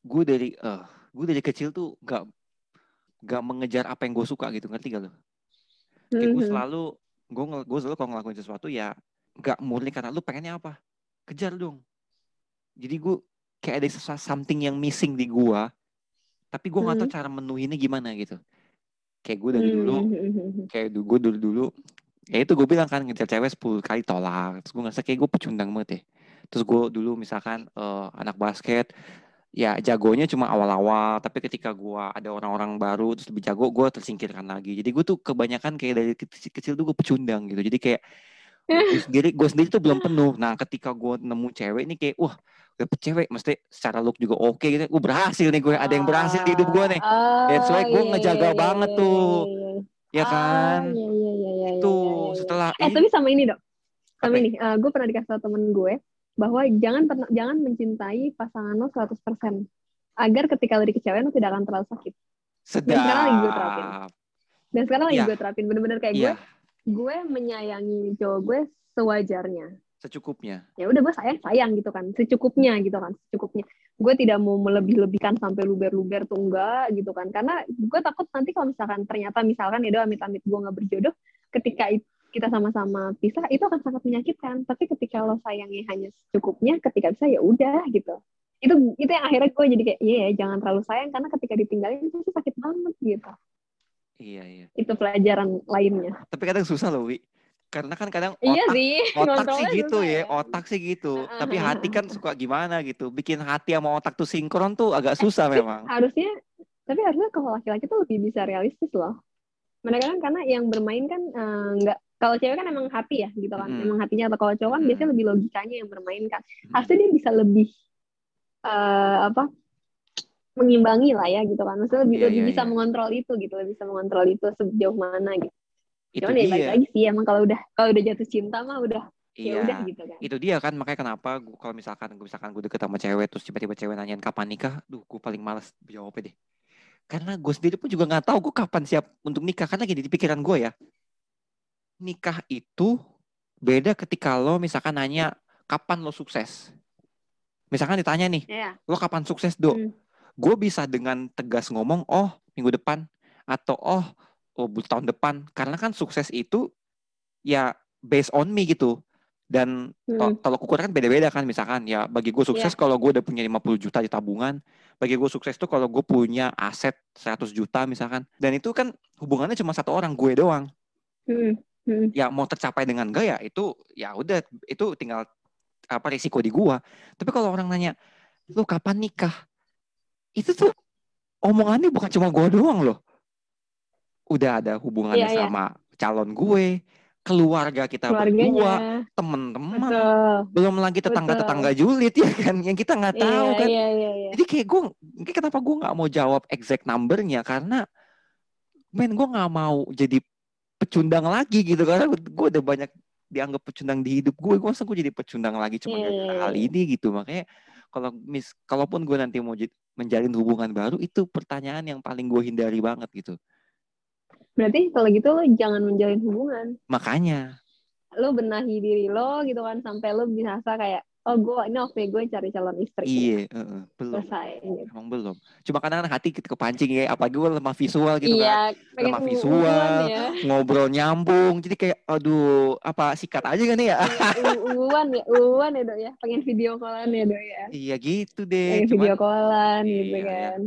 gue dari uh, gue dari kecil tuh gak gak mengejar apa yang gue suka gitu ngerti gak lo? Kayak gue selalu gue gue selalu kalau ngelakuin sesuatu ya gak murni karena lu pengennya apa kejar dong. Jadi gue kayak ada sesuatu something yang missing di gue, tapi gue nggak tahu Mhm. cara menuhinnya gimana gitu. Kayak gue dari dulu Mhm. kayak dulu gue dulu dulu ya itu gue bilang kan ngejar cewek 10 kali tolak terus gue ngerasa kayak gue pecundang banget ya terus gue dulu misalkan eh, anak basket ya jagonya cuma awal-awal tapi ketika gue ada orang-orang baru terus lebih jago gue tersingkirkan lagi. Jadi gue tuh kebanyakan kayak dari kecil, kecil tuh gue pecundang gitu. Jadi kayak gue sendiri gue sendiri tuh belum penuh. Nah ketika gue nemu cewek ini kayak wah dapet cewek. Mesti secara look juga oke gitu. Gue berhasil nih gue ada yang berhasil di hidup gue nih. That's why gue iya, ngejaga iya, iya, banget iya, tuh. ya kan? Ah, iya, iya, iya, iya, itu setelah Eh ini tapi sama ini dok, sama Apa? ini, eh, gue pernah dikasih tau temen gue bahwa jangan pernah jangan mencintai pasangan lo 100% agar ketika lo dikecewain lo tidak akan terlalu sakit. sedap Dan sekarang lagi gue terapin. Dan sekarang lagi Iya. gue terapin bener-bener kayak iya gue, gue menyayangi cowok gue sewajarnya. secukupnya Ya udah gue sayang sayang gitu kan, secukupnya gitu kan, secukupnya. Gue tidak mau melebih-lebihkan sampai luber-luber tuh enggak gitu kan, karena gue takut nanti kalau misalkan ternyata misalkan ya doa amit-amit gue nggak berjodoh, ketika it- kita sama-sama pisah itu akan sangat menyakitkan. Tapi ketika lo sayangnya hanya secukupnya, ketika bisa ya udah gitu. Itu itu yang akhirnya gue jadi kayak iya ya jangan terlalu sayang karena ketika ditinggalin itu sakit banget gitu. iya iya Itu pelajaran lainnya. tapi kadang susah loh wi karena kan kadang Iya otak sih. otak sih gitu susah ya otak sih gitu Heeh, tapi hati kan suka gimana gitu bikin hati sama otak tuh sinkron tuh agak susah memang harusnya tapi harusnya kalau laki-laki tuh lebih bisa realistis loh mereka kan karena yang bermain kan eh, nggak kalau cewek kan emang hati ya gitu kan. Mm. emang hatinya atau kalau cowok kan biasanya lebih logikanya yang bermain kan harusnya dia bisa lebih eh, apa mengimbangi lah ya gitu kan. Maksudnya lebih, Iya, lebih iya, bisa iya. mengontrol itu gitu. Lebih bisa mengontrol itu sejauh mana gitu. Itu cuman ya balik lagi sih emang kalau udah kalau udah jatuh cinta mah udah ya udah iya gitu kan. Itu dia kan makanya kenapa gua, kalau misalkan gue misalkan gue deket sama cewek terus tiba-tiba cewek nanyain kapan nikah duh gue paling males jawabnya deh. Karena gue sendiri pun juga nggak tahu gue kapan siap untuk nikah karena gini di pikiran gue ya nikah itu beda ketika lo misalkan nanya kapan lo sukses? Misalkan ditanya nih ya lo kapan sukses do? Hmm. gue bisa dengan tegas ngomong oh minggu depan atau oh oh tahun depan. Karena kan sukses itu ya based on me gitu. Dan Hmm. tolak ukur kan beda-beda kan misalkan ya bagi gue sukses kalau gue udah punya 50 juta di tabungan bagi gue sukses tuh kalau gue punya aset 100 juta misalkan. Dan itu kan hubungannya cuma satu orang gue doang. Hmm. Hmm. ya mau tercapai dengan enggak ya itu ya udah itu tinggal apa risiko di gua. Tapi kalau orang nanya lu kapan nikah? Itu tuh omongannya bukan cuma gua doang loh. Udah ada hubungannya Iya, iya. sama calon gue keluarga kita berdua keluarganya. temen-temen. Betul. Belum lagi tetangga-tetangga julid ya kan yang kita nggak tahu iya, kan. iya, iya, iya. jadi kayak gue mungkin kenapa gue nggak mau jawab exact numbernya? Karena men gue nggak mau jadi pecundang lagi gitu karena gue udah banyak dianggap pecundang di hidup gue gue masa gue jadi pecundang lagi cuma Iya, gara-gara iya, hal iya. ini gitu. Makanya kalau mis kalaupun gue nanti mau menjalin hubungan baru itu pertanyaan yang paling gue hindari banget gitu. Berarti kalau gitu lo jangan menjalin hubungan. makanya. Lo benahi diri lo gitu kan sampai lo bisa kayak oh gue ini oke gue cari calon istri. iya heeh, belum Selesai. Gitu. emang belum cuma kadang-kadang hati kita kepancing ya apalagi gue lemah visual gitu kan Iya, pengen Lemah visual. ya. ngobrol nyambung jadi kayak aduh apa sikat aja kan ya U- uwan ya, uwan ya dok ya. Pengen video callan ya dok ya. iya gitu deh Pengen cuman video callan gitu Iya, iya. kan.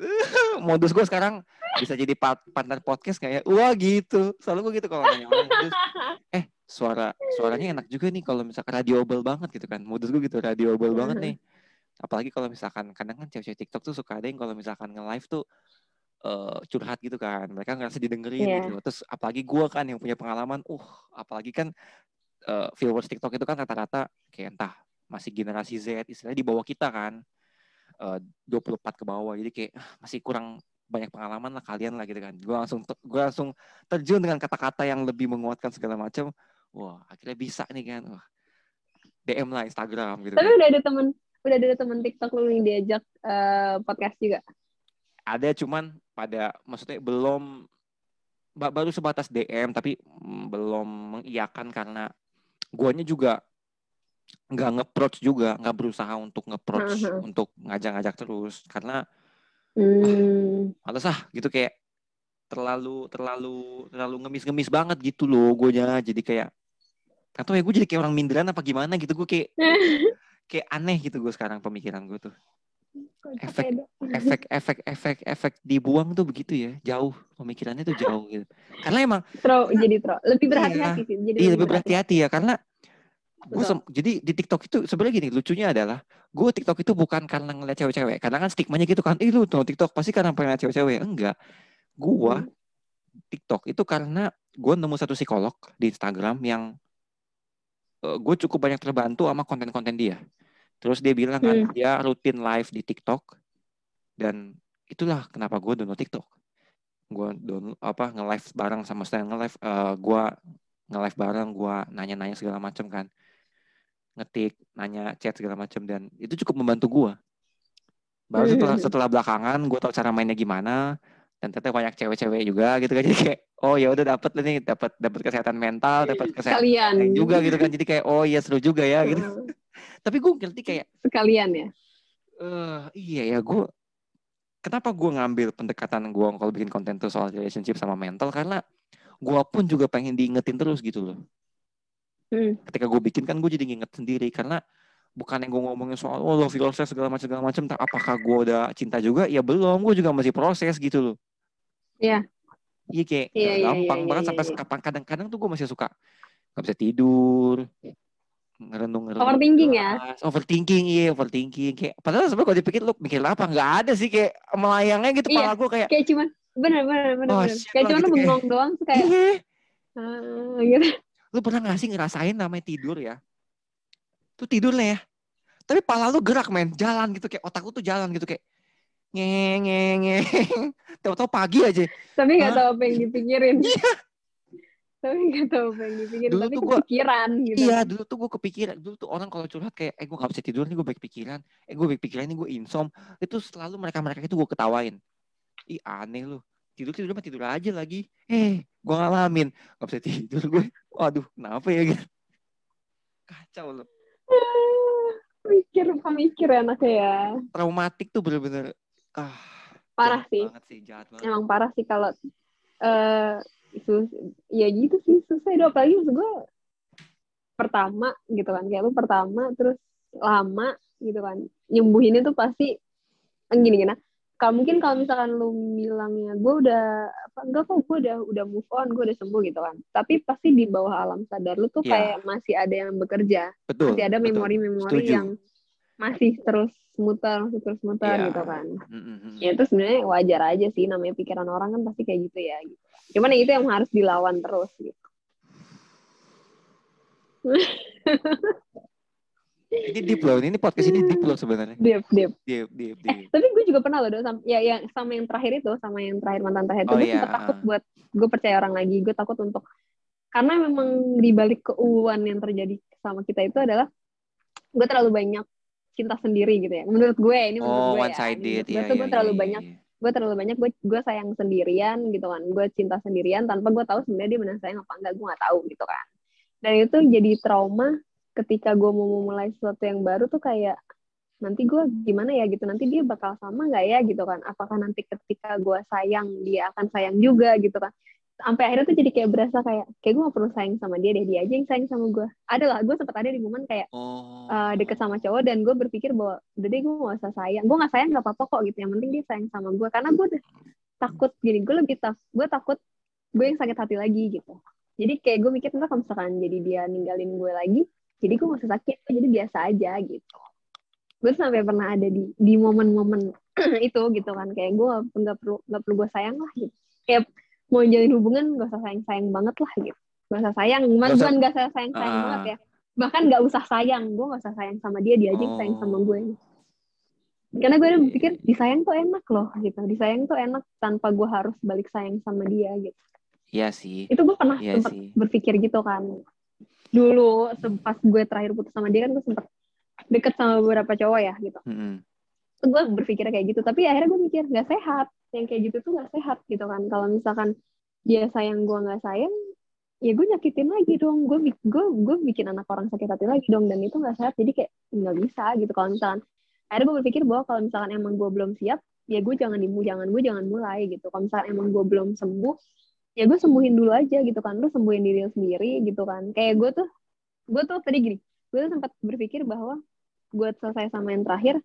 modus gue sekarang bisa jadi part- partner podcast kayak wah gitu selalu gue gitu kalau nanya modus eh suara suaranya enak juga nih kalau misalkan radioable banget gitu kan. Modus gue gitu radioable banget nih. Apalagi kalau misalkan kadang kan cewek-cewek TikTok tuh suka ada yang kalau misalkan nge-live tuh eh, curhat gitu kan. Mereka ngerasa didengerin Iya. gitu. Terus apalagi gue kan yang punya pengalaman uh apalagi kan eh, viewers TikTok itu kan rata-rata kayak entah masih generasi Z istilahnya di bawah kita kan eh, 24 ke bawah. Jadi kayak ah, masih kurang banyak pengalaman lah kalian lah gitu kan. Gue langsung gue langsung terjun dengan kata-kata yang lebih menguatkan segala macam wah akhirnya bisa nih kan wah DM lah Instagram gitu Tapi kan. udah ada temen udah ada temen TikTok lo yang diajak eh, podcast juga. ada cuman pada maksudnya belum ba- baru sebatas DM tapi mm, belum mengiyakan karena guanya juga nggak nge-approach juga, nggak berusaha untuk nge-approach Heeh. untuk ngajak-ngajak terus karena Hmm. males ah gitu kayak terlalu terlalu terlalu ngemis-ngemis banget gitu loh gue jadi kayak atau ya gue jadi kayak orang minderan apa gimana gitu. Gue kayak kayak aneh gitu gue sekarang pemikiran gue tuh. Efek efek efek efek efek dibuang tuh begitu ya. Jauh pemikirannya tuh jauh gitu. Karena emang Tro, jadi tro. Lebih Iya. berhati-hati sih. Jadi iya lebih berhati-hati. ya karena gue jadi di TikTok itu sebenarnya gini lucunya adalah gue TikTok itu bukan karena ngeliat cewek-cewek. Karena kan stigmanya gitu kan ih lu tuh TikTok pasti karena pengen liat cewek-cewek. Enggak. Gue Hmm. TikTok itu karena gue nemu satu psikolog di Instagram yang gue cukup banyak terbantu sama konten-konten dia. Terus dia bilang kan Hmm. dia rutin live di TikTok dan itulah kenapa gue download TikTok. Gue download apa nge-live bareng sama saya nge-live eh, gue nge-live bareng gue nanya-nanya segala macam kan. Ngetik, nanya chat segala macam dan itu cukup membantu gue. Baru Hmm. setelah setelah belakangan gue tahu cara mainnya gimana dan ternyata banyak cewek-cewek juga gitu kan. Jadi kayak oh ya udah dapat nih. Dapat dapat kesehatan mental dapat kesehatan Sekalian. lain juga gitu kan. Jadi kayak oh iya seru juga ya gitu. Heeh. tapi gue ngerti kayak Sekalian ya. eh iya ya gue kenapa gue ngambil pendekatan gue kalau bikin konten tuh soal relationship sama mental? Karena gue pun juga pengen diingetin terus gitu loh. Hmm. ketika gue bikin kan gue jadi nginget sendiri. Karena bukan yang gue ngomongin soal oh love yourself segala macam segala macam tak apakah gue udah cinta juga? Ya belum gue juga masih proses gitu loh Iya. iya kayak Iya, nggak iya, gampang iya, bahkan iya, sampai iya. sekarang kadang-kadang tuh gue masih suka nggak bisa tidur ngerenung ngerenung Overthinking ya? overthinking iya overthinking kayak padahal sebenarnya kalau dipikir lu mikir apa nggak ada sih kayak melayangnya gitu Iya. kepala gue kayak Kayak cuman bener bener bener, Oh, bener. Kayak cuman gitu lu kayak- bengong doang tuh kayak iya ah, gitu. lu pernah nggak sih ngerasain namanya tidur ya tuh tidur lah ya tapi pala lu gerak men jalan gitu kayak otak lu tuh jalan gitu kayak ngeng ngeng ngeng. Tahu-tahu pagi aja. Tapi nggak tahu apa yang dipikirin. Tapi nggak tahu apa yang dipikirin. Dulu Tapi tuh gua- kepikiran gitu. Iya dulu tuh gue kepikiran. Dulu tuh orang kalau curhat kayak Eh gue gak bisa tidur nih gue baik pikiran Eh gue baik pikiran nih gue insom. Itu selalu mereka-mereka itu gue ketawain. Ih aneh lu. Tidur tidur mah tidur aja lagi. Eh gue ngalamin. Gak bisa tidur gue Waduh kenapa ya gitu Kacau lu. Mikir pemikir anaknya ya. Traumatik tuh bener-bener ah, Parah sih. banget sih Jahat banget. Emang parah sih kalau eh sus ya gitu sih susah itu apalagi maksud gue pertama gitu kan. Kayak lu pertama terus lama gitu kan. Nyembuhinnya tuh pasti eh, gini gini. Kalau mungkin kalau misalkan lu bilangnya gue udah apa enggak kok gue udah udah move on gue udah sembuh gitu kan. Tapi pasti di bawah alam sadar lu tuh Iya. kayak masih ada yang bekerja. Betul masih ada memori-memori yang masih terus muter masih terus muter Iya. gitu kan Mm, mm, mm. ya itu sebenarnya wajar aja sih namanya pikiran orang kan pasti kayak gitu ya gitu. cuman ya itu yang harus dilawan terus gitu Ini deep loh Ini podcast ini deep loh sebenarnya deep deep Deep deep eh deep tapi gue juga pernah loh Do, sama, ya yang sama yang terakhir itu sama yang terakhir mantan terakhir itu Oh, gue iya. sempet takut buat gue percaya orang lagi gue takut untuk karena memang di balik keuuan yang terjadi sama kita itu adalah gue terlalu banyak cinta sendiri gitu ya. Menurut gue ini menurut Oh gue one ya. sided Menurut gue Iya tuh iya gue terlalu iya, banyak iya. gue terlalu banyak gue gue sayang sendirian gitu kan. Gue cinta sendirian tanpa gue tahu sebenarnya dia benar sayang apa enggak. Gue nggak tahu gitu kan. Dan itu jadi trauma ketika gue mau memulai sesuatu yang baru tuh kayak nanti gue gimana ya gitu. Nanti dia bakal sama nggak ya gitu kan. Apakah nanti ketika gue sayang dia akan sayang juga gitu kan sampai akhirnya tuh jadi kayak berasa kayak kayak gue gak perlu sayang sama dia deh dia aja yang sayang sama gue ada lah gue sempat ada di momen kayak Oh. uh, deket sama cowok dan gue berpikir bahwa udah deh gue gak usah sayang. Gue gak sayang gak apa-apa kok gitu yang penting dia sayang sama gue karena gue udah takut gini gue lebih tak gue takut gue yang sakit hati lagi gitu. Jadi kayak gue mikir ntar kalau misalkan jadi dia ninggalin gue lagi jadi gue gak usah sakit jadi biasa aja gitu. Gue sampai pernah ada di di momen-momen itu gitu kan kayak gue nggak perlu nggak perlu gue sayang lah gitu. Kayak mau jalin hubungan gak usah sayang sayang banget lah gitu. Gak usah sayang Nggak usah- gak usah sayang sayang Ah. banget ya. Bahkan gak usah sayang gue gak usah sayang sama dia dia aja yang sayang sama Oh. gue karena gue udah berpikir disayang tuh enak loh gitu. Disayang tuh enak tanpa gue harus balik sayang sama dia gitu. Iya sih. Itu gue pernah Iya sempat sih. berpikir gitu kan. Dulu sempat gue terakhir putus sama dia kan gue sempat deket sama beberapa cowok ya gitu. Mm-mm. Tuh gue berpikir kayak gitu tapi akhirnya gue mikir nggak sehat. Yang kayak gitu tuh nggak sehat gitu kan. Kalau misalkan dia sayang gue nggak sayang ya gue nyakitin lagi dong. Gue gue gue bikin anak orang sakit hati lagi dong dan itu nggak sehat jadi kayak nggak bisa gitu. Kalau misalkan akhirnya gue berpikir bahwa kalau misalkan emang gue belum siap ya gue jangan dimulai jangan gue jangan mulai gitu. Kalau misalkan emang gue belum sembuh ya gue sembuhin dulu aja gitu kan. Lu sembuhin diri sendiri gitu kan. Kayak gue tuh gue tuh tadi gini gue tuh sempat berpikir bahwa gue selesai sama yang terakhir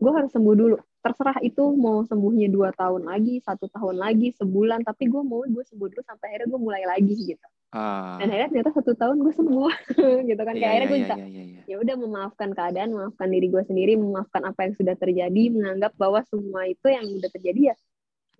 gue harus sembuh dulu. Terserah itu mau sembuhnya dua tahun lagi satu tahun lagi sebulan tapi gue mau gue sembuh dulu sampai akhirnya gue mulai lagi gitu. Uh. dan akhirnya ternyata satu tahun gue sembuh gitu kan. Kayak yeah, akhirnya gue yeah, bisa yeah, yeah, yeah. ya udah memaafkan keadaan memaafkan diri gue sendiri memaafkan apa yang sudah terjadi menganggap bahwa semua itu yang udah terjadi ya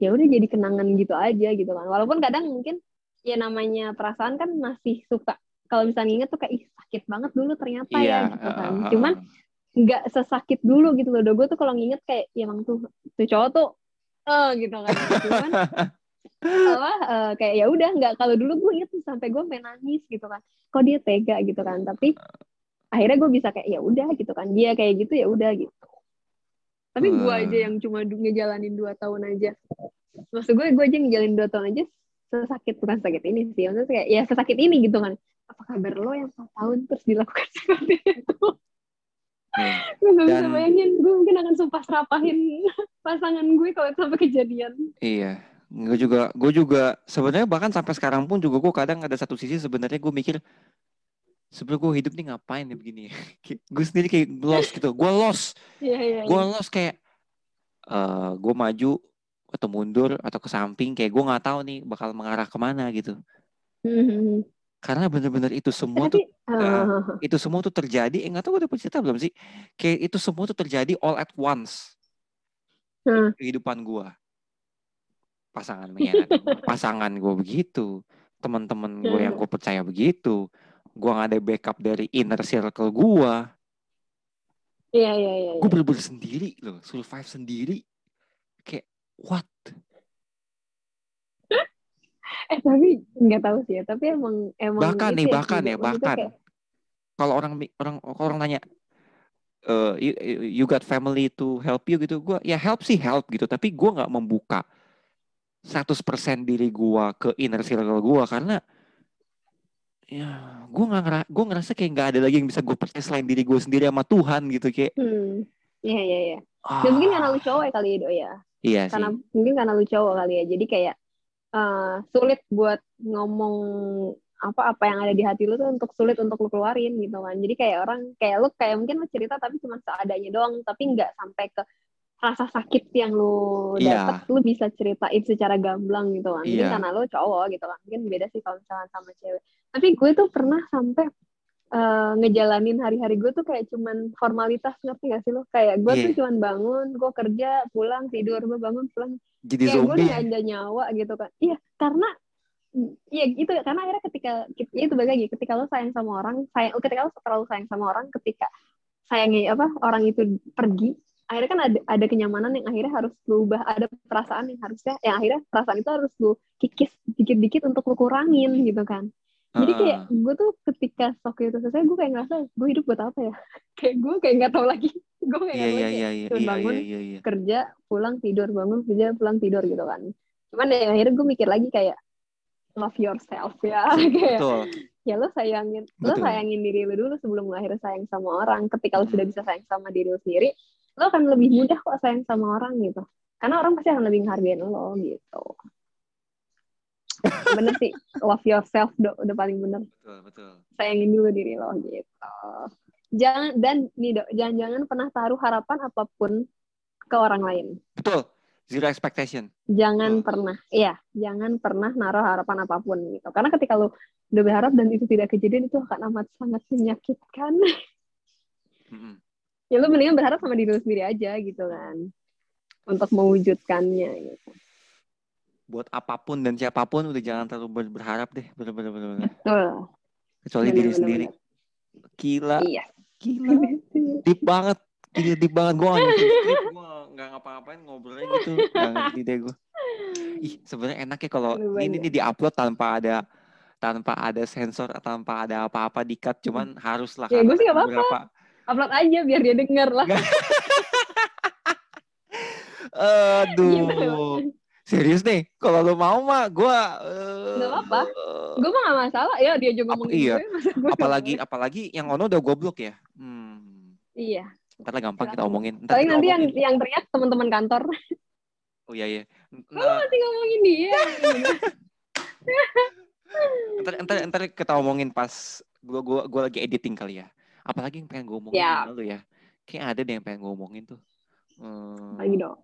ya udah jadi kenangan gitu aja gitu kan. Walaupun kadang mungkin ya namanya perasaan kan masih suka kalau misalnya inget tuh kayak ih sakit banget dulu ternyata yeah, ya gitu kan. uh, uh, cuman nggak sesakit dulu gitu loh. Gue tuh kalau nginget kayak ya emang tuh tuh cowok tuh eh uh, gitu kan. Cuman apa uh, kayak ya udah nggak kalau dulu gue inget tuh sampai gue main nangis gitu kan. Kok dia tega gitu kan. Tapi akhirnya gue bisa kayak ya udah gitu kan. Dia kayak gitu ya udah gitu. Tapi gue aja yang cuma ngejalanin dua tahun aja. Maksud gue gue aja ngejalanin dua tahun aja sesakit bukan sakit ini sih. Maksudnya kayak ya sesakit ini gitu kan. Apa kabar lo yang satu tahun terus dilakukan seperti itu? Gue gak bisa bayangin gue mungkin akan sumpah serapahin pasangan gue kalau sampai kejadian. Iya gue juga gue juga sebenarnya bahkan sampai sekarang pun juga gue kadang ada satu sisi sebenarnya gue mikir sebelum gue hidup nih ngapain ya begini? Gue sendiri kayak lost gitu gue lost. Yeah, yeah, gue yeah. lost kayak uh, gue maju atau mundur atau ke samping kayak gue nggak tahu nih bakal mengarah ke mana gitu. Mm-hmm karena benar-benar itu semua Tapi, tuh uh, itu semua tuh terjadi. Eh nggak tahu gue udah cerita belum sih. Kayak itu semua tuh terjadi all at once. Uh, kehidupan gue pasangan pasangan gue begitu. Teman-teman gue yang gue percaya begitu. Gue nggak ada backup dari inner circle gue Iya, iya, iya. Gue bener-bener sendiri loh, survive sendiri. Kayak, what? Eh tapi nggak tahu sih ya tapi emang emang bahkan nih bahkan ya bahkan kayak... kalau orang orang orang nanya uh, you, you got family to help you gitu gue ya help sih help gitu tapi gue nggak membuka 100% diri gue ke inner circle gue karena ya gue nggak ngera gue ngerasa kayak nggak ada lagi yang bisa gue percaya selain diri gue sendiri sama Tuhan gitu kayak hmm. iya iya iya ah. dan mungkin karena lu cowok ya kali ya ya iya karena sih. mungkin karena lu cowok kali ya jadi kayak uh, sulit buat ngomong apa apa yang ada di hati lu tuh untuk sulit untuk lu keluarin gitu kan jadi kayak orang kayak lu kayak mungkin lu cerita tapi cuma seadanya doang tapi nggak sampai ke rasa sakit yang lu yeah. dapat lu bisa ceritain secara gamblang gitu kan mungkin yeah. karena lu cowok gitu kan mungkin beda sih kalau misalnya sama cewek tapi gue tuh pernah sampai uh, ngejalanin hari-hari gue tuh kayak cuman formalitas ngerti gak sih lo? Kayak gue yeah. tuh cuman bangun gue kerja pulang tidur gue bangun pulang. Jadi kayak zombie. gue ada nyawa gitu kan iya karena Iya gitu. Karena akhirnya ketika ya itu bagi lagi ketika lo sayang sama orang sayang ketika lo terlalu sayang sama orang ketika sayangnya apa orang itu pergi akhirnya kan ada ada kenyamanan yang akhirnya harus berubah ada perasaan yang harusnya yang akhirnya perasaan itu harus lo kikis dikit-dikit untuk lo kurangin gitu kan jadi kayak gue tuh ketika sok itu selesai gue kayak ngerasa gue hidup buat apa ya? Kayak gue kayak nggak tahu lagi. Gue kayak yeah, yeah, yeah, yeah, bangun yeah, yeah, yeah. kerja pulang tidur bangun kerja pulang tidur gitu kan. Cuman ya akhirnya gue mikir lagi kayak love yourself ya. Kayak Betul. ya lo sayangin Betul. lo sayangin diri lo dulu sebelum lo akhirnya sayang sama orang. Ketika lo sudah bisa sayang sama diri lo sendiri lo akan lebih mudah kok sayang sama orang gitu. Karena orang pasti akan lebih menghargai lo gitu bener sih. Love yourself udah, udah paling bener. Betul betul. Sayangin dulu diri lo gitu. Jangan dan nih dok jangan-jangan pernah taruh harapan apa pun ke orang lain. Betul. Zero expectation. Jangan betul. pernah iya jangan pernah naruh harapan apa pun gitu. Karena ketika lo udah berharap dan itu tidak kejadian itu akan amat sangat menyakitkan. Mm-hmm. ya lo mendingan berharap sama diri lo sendiri aja gitu kan. Untuk mewujudkannya gitu buat apa pun dan siapa pun udah jangan terlalu berharap deh bener-bener betul. Kecuali bener, diri bener, sendiri. bener. gila. Iya. gila. Deep banget. Gila deep banget. Gue nggak gue nggak ngapa-ngapain ngobrolnya gitu. Nggak ngerti deh gue ih sebenarnya enak ya kalau ini nih diupload tanpa ada tanpa ada sensor tanpa ada apa-apa di cut cuman harus lah ya gue sih gak apa-apa. upload aja biar dia denger lah. Aduh Serius nih, kalau lo mau mah gue uh, Nggak apa-apa. Eh, gue mah gak masalah ya dia juga ngomongin iya. gue gue apalagi nggak apalagi yang ono udah goblok ya. Hmm. iya Ntar lah gampang kita Silakan. omongin. Ntar paling kita nanti yang omongin. yang teriak teman-teman kantor Oh iya iya. Nah, masih ngomongin dia ntar, ntar, ntar kita omongin pas gua gua gua lagi editing kali ya. Apalagi yang pengen gue omongin Ya. sama lu ya. Kayak ada deh yang pengen gue omongin tuh. Hmm, lagi dong